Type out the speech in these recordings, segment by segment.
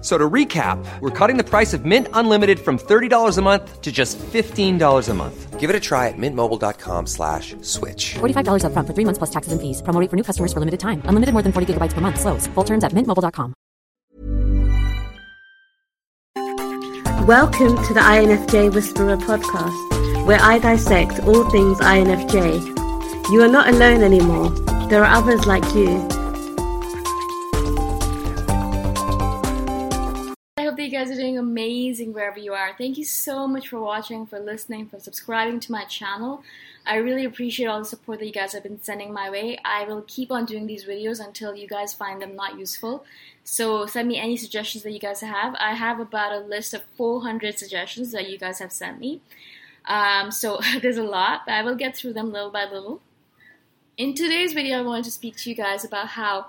So to recap, we're cutting the price of Mint Unlimited from $30 a month to just $15 a month. Give it a try at mintmobile.com slash switch. $45 upfront for three months plus taxes and fees. Promo rate for new customers for limited time. Unlimited more than 40 gigabytes per month. Slows. Full terms at mintmobile.com. Welcome to the INFJ Whisperer podcast, where I dissect all things INFJ. You are not alone anymore. There are others like you. That you guys are doing amazing wherever you are. Thank you so much for watching, for listening, for subscribing to my channel. I really appreciate all the support that you guys have been sending my way. I will keep on doing these videos until you guys find them not useful. So send me any suggestions that you guys have. I have about a list of 400 suggestions that you guys have sent me. Um, so there's a lot, but I will get through them little by little. In today's video, I wanted to speak to you guys about how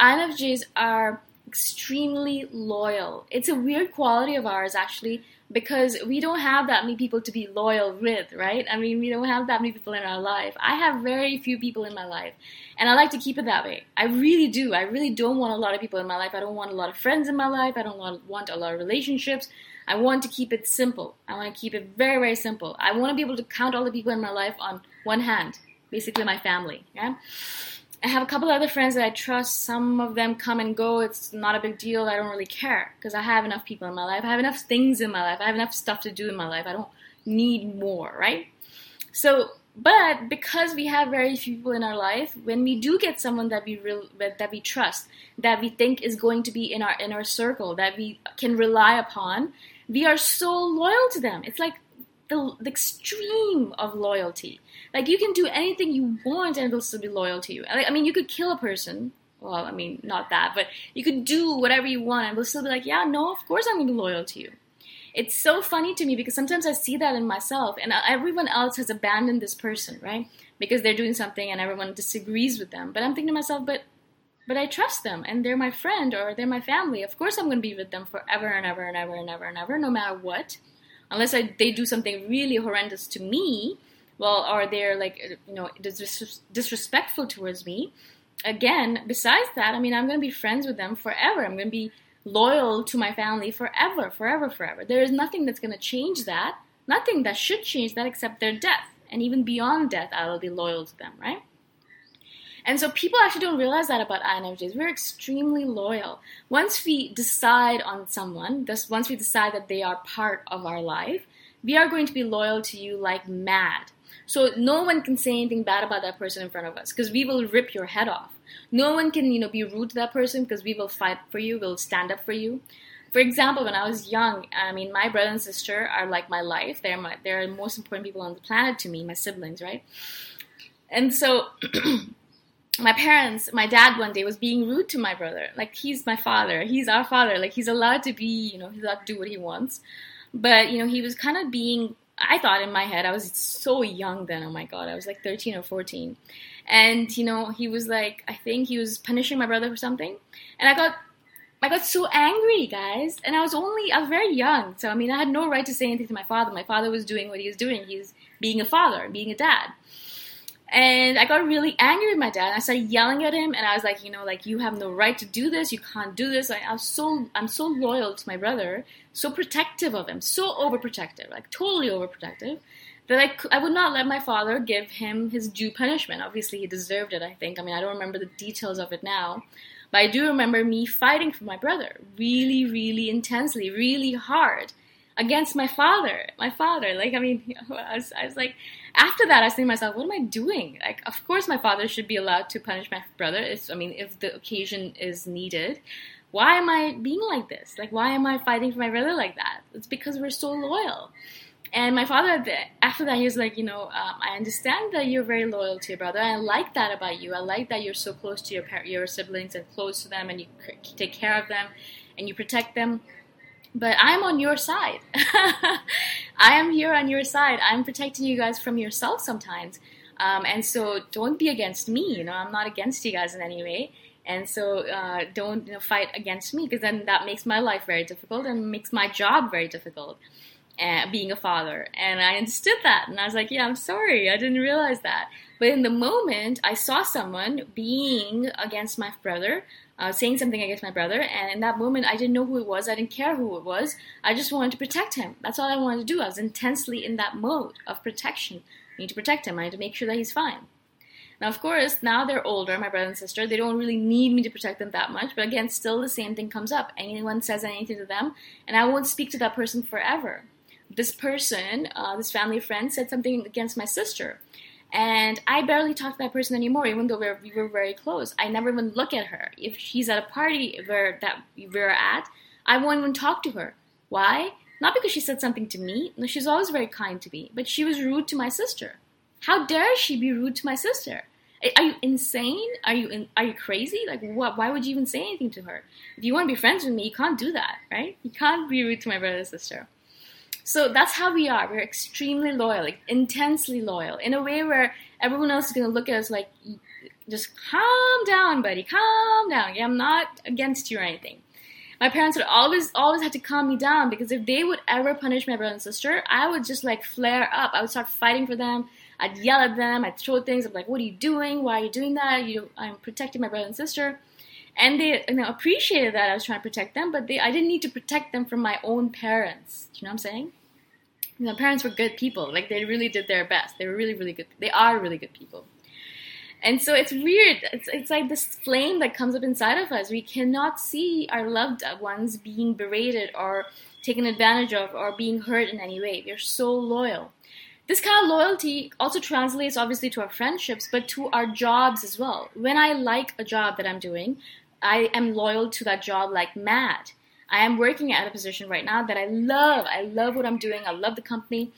INFJs are extremely loyal. It's a weird quality of ours, actually, because we don't have that many people to be loyal with, right? I mean, we don't have that many people in our life. I have very few people in my life, and I like to keep it that way. I really do. I really don't want a lot of people in my life. I don't want a lot of friends in my life. I don't want, a lot of relationships. I want to keep it simple. I want to keep it very, very simple. I want to be able to count all the people in my life on one hand, basically my family. Yeah. I have a couple other friends that I trust. Some of them come and go. It's not a big deal. I don't really care because I have enough people in my life. I have enough things in my life. I have enough stuff to do in my life. I don't need more, right? So, but because we have very few people in our life, when we do get someone that we real, that we trust, that we think is going to be in our inner circle, that we can rely upon, we are so loyal to them. It's like the, the extreme of loyalty. Like you can do anything you want and they'll still be loyal to you. I mean, you could kill a person. Well, I mean, not that, but you could do whatever you want and they'll still be like, yeah, no, of course I'm going to be loyal to you. it's so funny to me because sometimes I see that in myself, and everyone else has abandoned this person, right? Because they're doing something and everyone disagrees with them. But I'm thinking to myself, but but I trust them and they're my friend or they're my family. Of course, I'm going to be with them forever and ever and ever and ever and ever, no matter what. Unless I, they do something really horrendous to me, well, or they're like, you know, dis- disrespectful towards me. Again, besides that, I mean, I'm going to be friends with them forever. I'm going to be loyal to my family forever, forever, forever. There is nothing that's going to change that. Nothing that should change that except their death. And even beyond death, I will be loyal to them, right? And so people actually don't realize that about INFJs. We're extremely loyal. Once we decide on someone, this, once we decide that they are part of our life, we are going to be loyal to you like mad. So no one can say anything bad about that person in front of us because we will rip your head off. No one can, you know, be rude to that person because we will fight for you, we'll stand up for you. For example, when I was young, I mean, my brother and sister are like my life. They're my, they're the most important people on the planet to me, my siblings, right? And so my parents, my dad one day was being rude to my brother. Like he's my father, he's our father. Like he's allowed to be, you know, he's allowed to do what he wants. But you know, he was kind of being. I thought in my head, I was so young then. Oh my god, I was like thirteen or fourteen, and you know, he was like, I think he was punishing my brother for something, and I got. I got so angry, guys, and I was only I was very young, so I mean I had no right to say anything to my father. My father was doing what he was doing. He was being a father, being a dad. And I got really angry with my dad. I started yelling at him, and I was like, you know, like you have no right to do this. You can't do this. Like, I was so, I'm so loyal to my brother, so protective of him, so overprotective, like totally overprotective, that I, I would not let my father give him his due punishment. Obviously, he deserved it. I think. I mean, I don't remember the details of it now, but I do remember me fighting for my brother, really, really intensely, really hard against my father. My father, like, I mean, I was, I was like after that, I thinking to myself, what am I doing? Like, of course, my father should be allowed to punish my brother. If, I mean, if the occasion is needed. Why am I being like this? Like, why am I fighting for my brother like that? It's because we're so loyal. And my father, after that, he was like, you know, um, I understand that you're very loyal to your brother. I like that about you. I like that you're so close to your your siblings and close to them, and you take care of them, and you protect them but I'm on your side. I am here on your side. I'm protecting you guys from yourself sometimes. Um, and so don't be against me. You know, I'm not against you guys in any way. And so uh, don't you know, fight against me because then that makes my life very difficult and makes my job very difficult. Uh, being a father, and I understood that, and I was like, "Yeah, I'm sorry, I didn't realize that." But in the moment, I saw someone being against my brother, uh, saying something against my brother. And in that moment, I didn't know who it was. I didn't care who it was. I just wanted to protect him. That's all I wanted to do. I was intensely in that mode of protection. I need to protect him. I need to make sure that he's fine. Now, of course, now they're older, my brother and sister. They don't really need me to protect them that much. But again, still the same thing comes up. Anyone says anything to them, and I won't speak to that person forever. This person, uh, this family friend, said something against my sister. And I barely talk to that person anymore, even though we're, we were very close. I never even look at her. If she's at a party where that we're at, I won't even talk to her. Why? Not because she said something to me. No, she's always very kind to me. But she was rude to my sister. How dare she be rude to my sister? Are you insane? Are you in, are you crazy? Like what? Why would you even say anything to her? If you want to be friends with me, you can't do that, right? You can't be rude to my brother sister. So that's how we are. We're extremely loyal, like intensely loyal, in a way where everyone else is gonna look at us like, just calm down, buddy, calm down. Yeah, I'm not against you or anything. My parents would always, always have to calm me down because if they would ever punish my brother and sister, I would just like flare up. I would start fighting for them. I'd yell at them. I'd throw things. I'm like, "What are you doing? Why are you doing that? You, I'm protecting my brother and sister." And they you know, appreciated that I was trying to protect them, but they, I didn't need to protect them from my own parents. Do you know what I'm saying? My parents were good people. Like they really did their best. They were really, really good. They are really good people. And so it's weird. It's, it's like this flame that comes up inside of us. We cannot see our loved ones being berated or taken advantage of or being hurt in any way. We're so loyal. This kind of loyalty also translates obviously to our friendships, but to our jobs as well. When I like a job that I'm doing, I am loyal to that job like mad. I am working at a position right now that I love. I love what I'm doing. I love the company.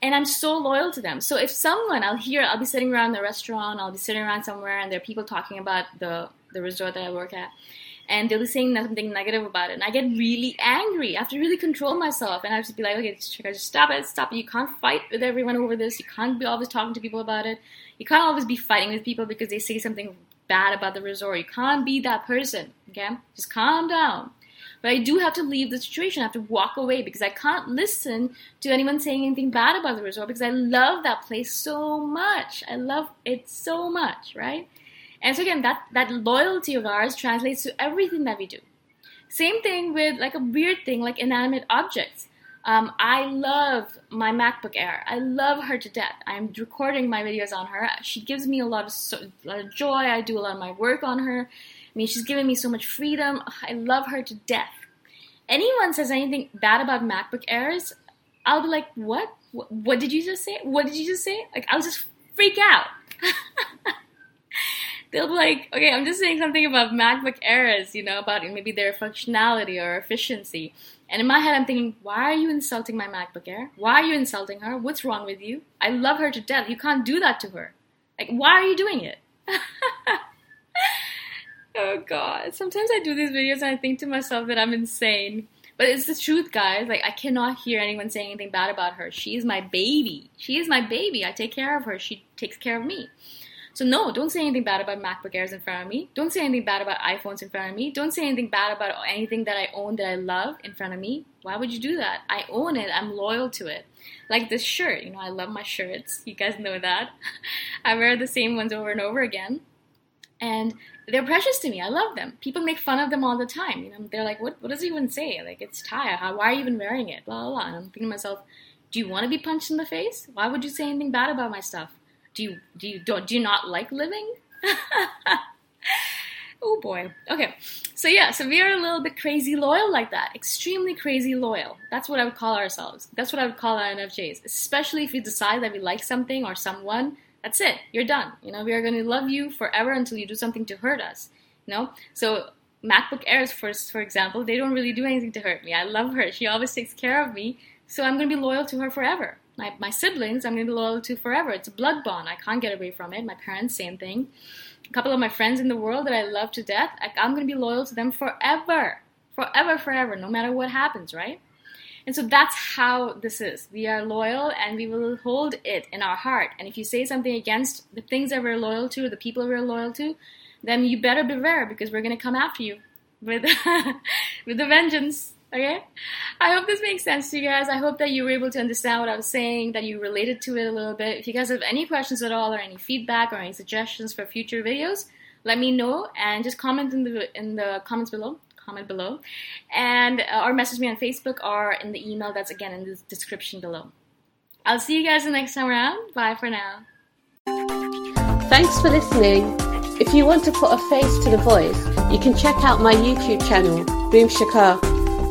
And I'm so loyal to them. So if someone, I'll hear, I'll be sitting around the restaurant, I'll be sitting around somewhere, and there are people talking about the, the resort that I work at. and they'll be saying something negative about it. And I get really angry. I have to really control myself. And I have to be like, okay, just stop it, stop it. You can't fight with everyone over this. You can't be always talking to people about it. You can't always be fighting with people because they say something bad about the resort. You can't be that person, okay? Just calm down. But I do have to leave the situation. I have to walk away because I can't listen to anyone saying anything bad about the resort because I love that place so much. I love it so much, right? And so again, that, that loyalty of ours translates to everything that we do. Same thing with like a weird thing like inanimate objects. Um, I love my MacBook Air. I love her to death. I'm recording my videos on her. She gives me a lot of, so, a lot of joy. I do a lot of my work on her. I mean, she's given me so much freedom. I love her to death. Anyone says anything bad about MacBook Airs, I'll be like, what? What, what did you just say? What did you just say? Like, I'll just freak out. They'll be like, okay, I'm just saying something about MacBook Airs, you know, about maybe their functionality or efficiency. And in my head, I'm thinking, why are you insulting my MacBook Air? Why are you insulting her? What's wrong with you? I love her to death. You can't do that to her. Like, why are you doing it? oh god. Sometimes I do these videos and I think to myself that I'm insane. But it's the truth, guys. Like I cannot hear anyone saying anything bad about her. She is my baby. She is my baby. I take care of her. She takes care of me. So no, don't say anything bad about MacBook Airs in front of me. Don't say anything bad about iPhones in front of me. Don't say anything bad about anything that I own that I love in front of me. Why would you do that? I own it. I'm loyal to it. Like this shirt, you know, I love my shirts. You guys know that. I wear the same ones over and over again and they're precious to me. I love them. People make fun of them all the time. You know, they're like, "What? What does he even say? Like, it's. How, why are you even wearing it?" Blah blah blah. And I'm thinking to myself, "Do you want to be punched in the face? Why would you say anything bad about my stuff? Do you do you don't do you not like living?" oh boy. Okay. So yeah, so we are a little bit crazy loyal like that. Extremely crazy loyal. That's what I would call ourselves. That's what I would call our INFJs. Especially if we decide that we like something or someone that's it. You're done. You know, we are going to love you forever until you do something to hurt us. You know, so MacBook Airs, for for example, they don't really do anything to hurt me. I love her. She always takes care of me. So I'm going to be loyal to her forever. My, my siblings, I'm going to be loyal to forever. It's a blood bond. I can't get away from it. My parents, same thing. A couple of my friends in the world that I love to death, I, I'm going to be loyal to them forever. Forever, forever, no matter what happens, right? And so that's how this is. We are loyal and we will hold it in our heart. And if you say something against the things that we're loyal to, the people we're loyal to, then you better beware because we're going to come after you with with a vengeance. Okay? I hope this makes sense to you guys. I hope that you were able to understand what I was saying, that you related to it a little bit. If you guys have any questions at all or any feedback or any suggestions for future videos, let me know and just comment in the in the comments below comment below. And uh, or message me on Facebook or in the email that's again in the description below. I'll see you guys the next time around. Bye for now. Thanks for listening. If you want to put a face to the voice, you can check out my YouTube channel, Boom Shikha.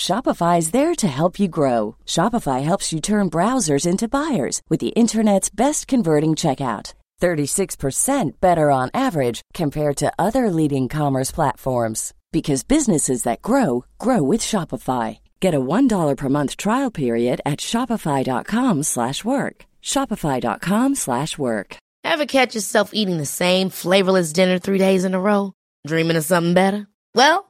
Shopify is there to help you grow. Shopify helps you turn browsers into buyers with the internet's best converting checkout. 36% better on average compared to other leading commerce platforms because businesses that grow grow with Shopify. Get a $1 per month trial period at shopify.com/work. shopify.com/work. Ever catch yourself eating the same flavorless dinner 3 days in a row, dreaming of something better? Well,